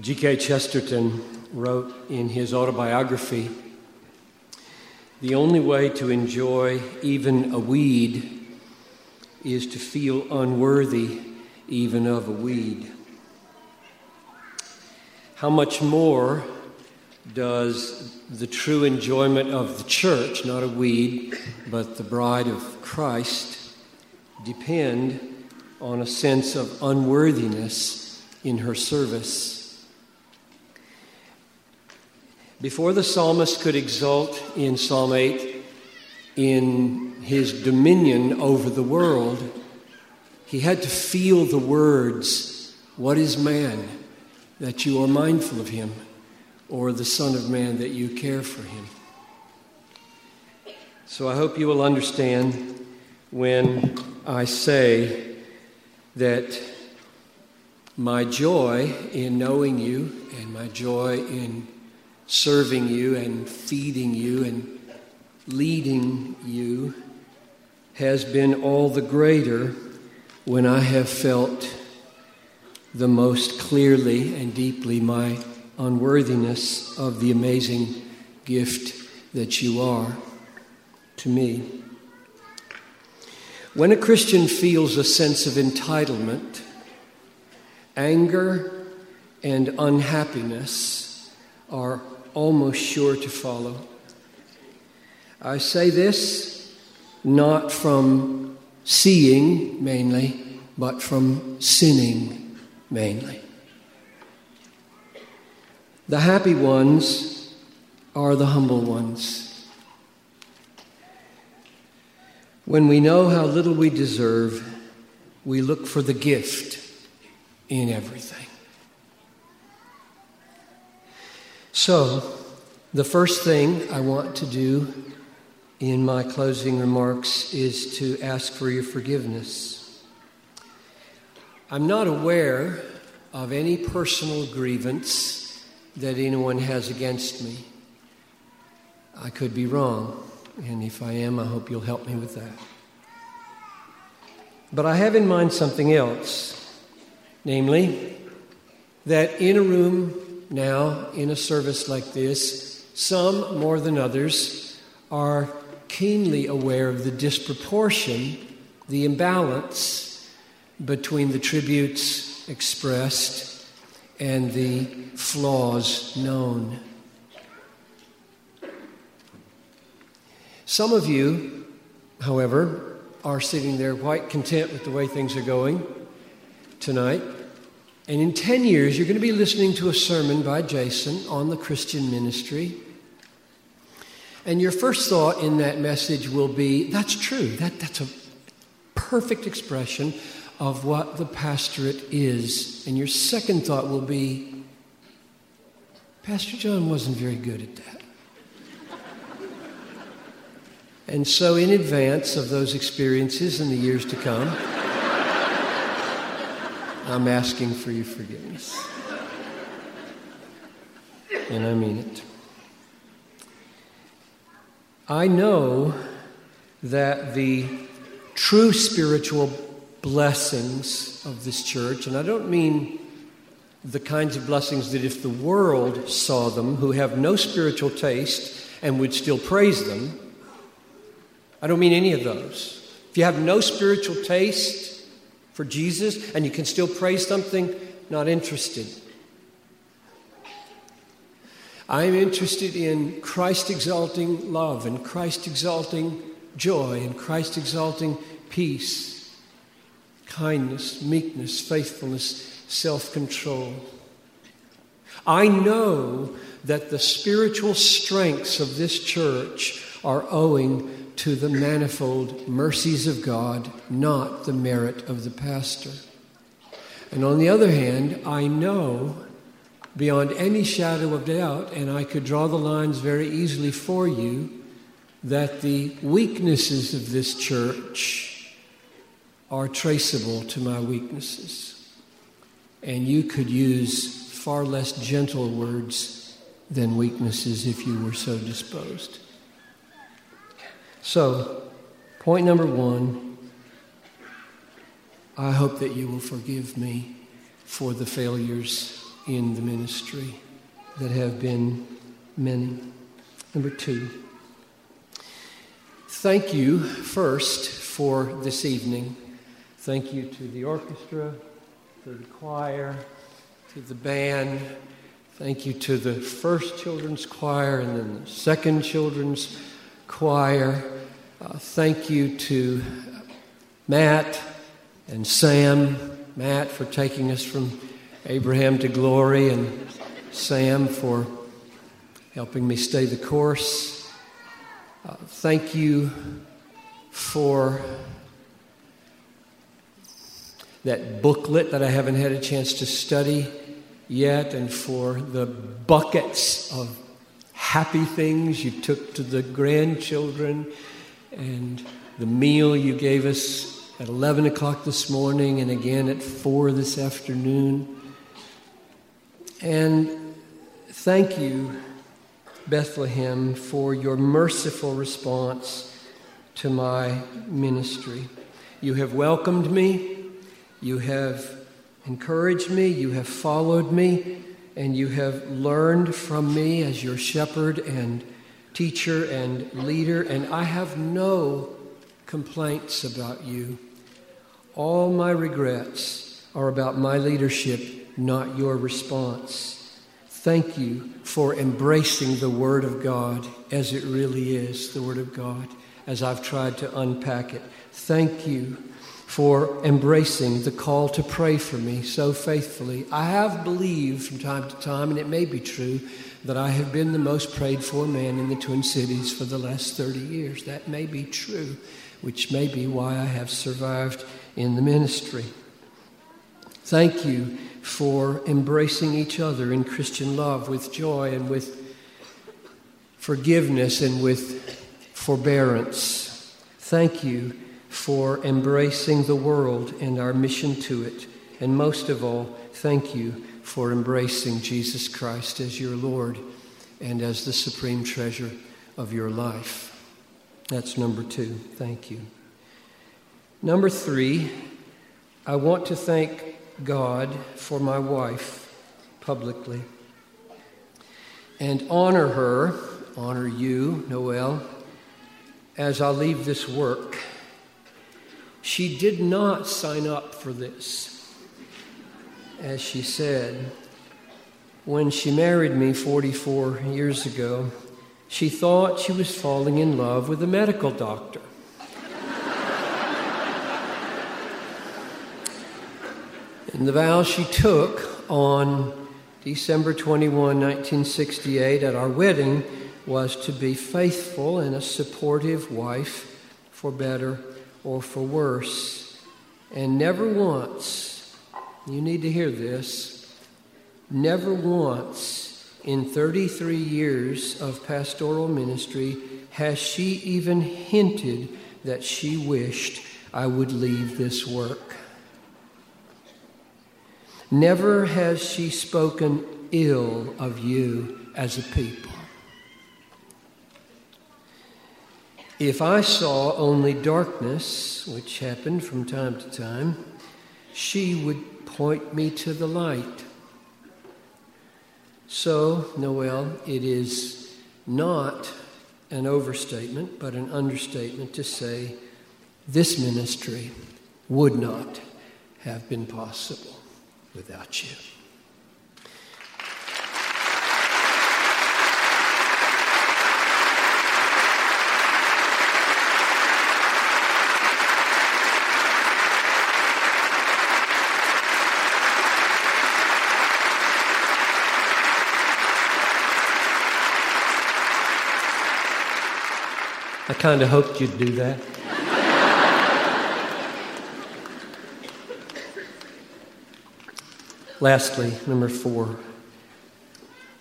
G.K. Chesterton wrote in his autobiography The only way to enjoy even a weed is to feel unworthy even of a weed. How much more does the true enjoyment of the church, not a weed, but the bride of Christ, depend on a sense of unworthiness in her service? Before the psalmist could exult in Psalm 8 in his dominion over the world, he had to feel the words, What is man that you are mindful of him, or the Son of Man that you care for him? So I hope you will understand when I say that my joy in knowing you and my joy in serving you and feeding you and leading you has been all the greater when I have felt the most clearly and deeply my unworthiness of the amazing gift that you are to me. When a Christian feels a sense of entitlement, anger and unhappiness are almost sure to follow. I say this not from seeing mainly, but from sinning mainly. The happy ones are the humble ones. When we know how little we deserve, we look for the gift in everything. So, the first thing I want to do in my closing remarks is to ask for your forgiveness. I'm not aware of any personal grievance that anyone has against me. I could be wrong, and if I am, I hope you'll help me with that. But I have in mind something else, namely, that in a room now in a service like this, some more than others are keenly aware of the disproportion, the imbalance between the tributes expressed and the flaws known. Some of you, however, are sitting there quite content with the way things are going tonight. And in 10 years, you're going to be listening to a sermon by Jason on the Christian ministry. And your first thought in that message will be that's true. That, that's a perfect expression of what the pastorate is. And your second thought will be Pastor John wasn't very good at that. And so, in advance of those experiences in the years to come, I'm asking for your forgiveness. And I mean it. I know that the true spiritual blessings of this church, and I don't mean the kinds of blessings that if the world saw them, who have no spiritual taste and would still praise them, I don't mean any of those. If you have no spiritual taste, for Jesus and you can still praise something, not interested. I'm interested in Christ exalting love and Christ exalting joy and Christ exalting peace, kindness, meekness, faithfulness, self control. I know that the spiritual strengths of this church are owing to the manifold mercies of God, not the merit of the pastor. And on the other hand, I know beyond any shadow of doubt, and I could draw the lines very easily for you, that the weaknesses of this church are traceable to my weaknesses. And you could use far less gentle words than weaknesses if you were so disposed. So, point number one I hope that you will forgive me for the failures in the ministry that have been many. Number two, thank you first for this evening. Thank you to the orchestra, to the choir, to the band. Thank you to the first children's choir and then the second children's choir. Uh, thank you to Matt and Sam. Matt for taking us from Abraham to glory, and Sam for helping me stay the course. Uh, thank you for that booklet that I haven't had a chance to study yet, and for the buckets of happy things you took to the grandchildren, and the meal you gave us at 11 o'clock this morning, and again at 4 this afternoon. And thank you, Bethlehem, for your merciful response to my ministry. You have welcomed me, you have encouraged me, you have followed me, and you have learned from me as your shepherd and teacher and leader, and I have no complaints about you. All my regrets are about my leadership not your response. Thank you for embracing the Word of God as it really is, the Word of God, as I've tried to unpack it. Thank you for embracing the call to pray for me so faithfully. I have believed from time to time, and it may be true, that I have been the most prayed for man in the Twin Cities for the last 30 years. That may be true, which may be why I have survived in the ministry. Thank you for embracing each other in Christian love with joy and with forgiveness and with forbearance. Thank you for embracing the world and our mission to it. And most of all, thank you for embracing Jesus Christ as your Lord and as the supreme treasure of your life. That's number two. Thank you. Number three, I want to thank God for my wife publicly and honor her, honor you, Noel, as I leave this work. She did not sign up for this. As she said, when she married me 44 years ago, she thought she was falling in love with a medical doctor. And the vow she took on December 21, 1968, at our wedding, was to be faithful and a supportive wife for better or for worse. And never once, you need to hear this, never once in 33 years of pastoral ministry has she even hinted that she wished I would leave this work. Never has she spoken ill of you as a people. If I saw only darkness, which happened from time to time, she would point me to the light. So, Noel, it is not an overstatement, but an understatement to say this ministry would not have been possible without you. I kind of hoped you'd do that. Lastly, number four,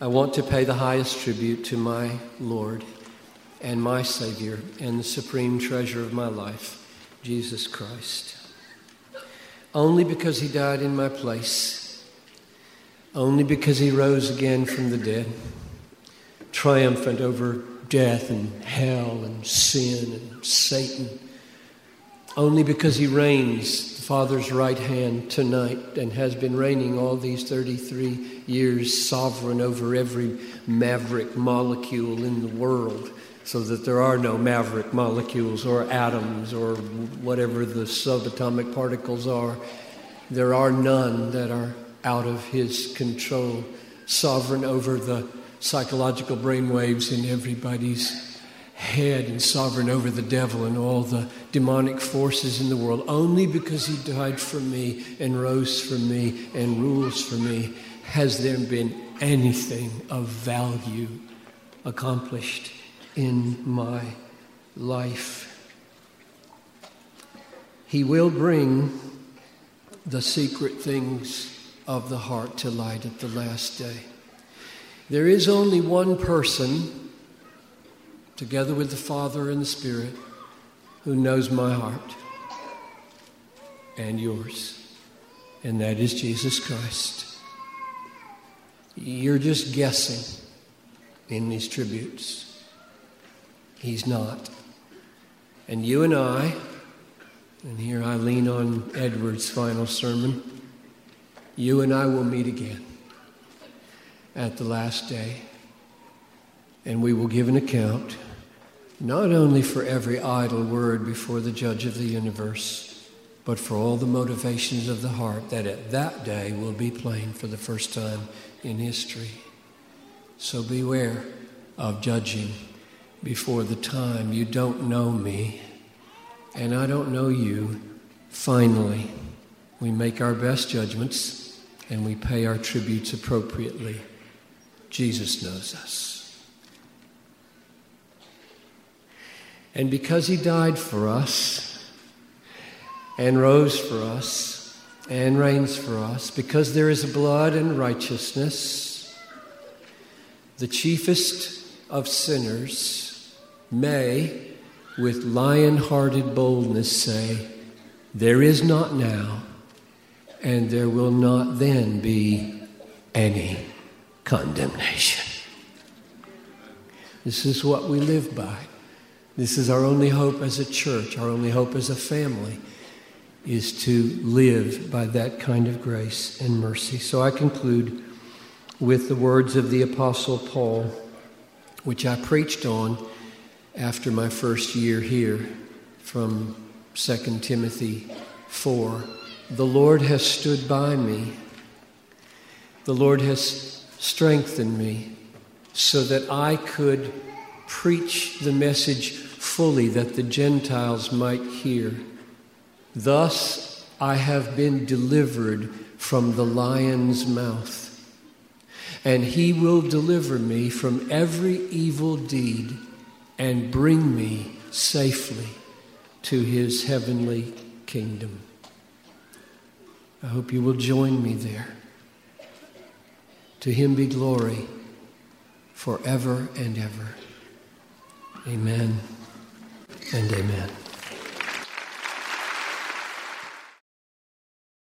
I want to pay the highest tribute to my Lord and my Savior and the supreme treasure of my life, Jesus Christ. Only because He died in my place, only because He rose again from the dead, triumphant over death and hell and sin and Satan. only because he reigns the Father's right hand tonight and has been reigning all these 33 years, sovereign over every maverick molecule in the world, so that there are no maverick molecules or atoms or whatever the subatomic particles are. There are none that are out of his control, sovereign over the psychological brainwaves in everybody's head and sovereign over the devil and all the demonic forces in the world only because he died for me and rose for me and rules for me has there been anything of value accomplished in my life. He will bring the secret things of the heart to light at the last day. There is only one person together with the Father and the Spirit, who knows my heart and yours, and that is Jesus Christ. You're just guessing in these tributes. He's not. And you and I, and here I lean on Edwards' final sermon, you and I will meet again at the last day, and we will give an account not only for every idle word before the judge of the universe, but for all the motivations of the heart that at that day will be plain for the first time in history. So beware of judging before the time. You don't know me, and I don't know you. Finally, we make our best judgments and we pay our tributes appropriately. Jesus knows us. And because he died for us and rose for us and reigns for us, because there is blood and righteousness, the chiefest of sinners may, with lion hearted boldness, say, There is not now, and there will not then be any condemnation. This is what we live by. This is our only hope as a church, our only hope as a family, is to live by that kind of grace and mercy. So I conclude with the words of the Apostle Paul, which I preached on after my first year here from 2 Timothy 4. The Lord has stood by me, the Lord has strengthened me so that I could preach the message fully that the Gentiles might hear. Thus I have been delivered from the lion's mouth, and he will deliver me from every evil deed and bring me safely to his heavenly kingdom. I hope you will join me there. To him be glory forever and ever. Amen and amen.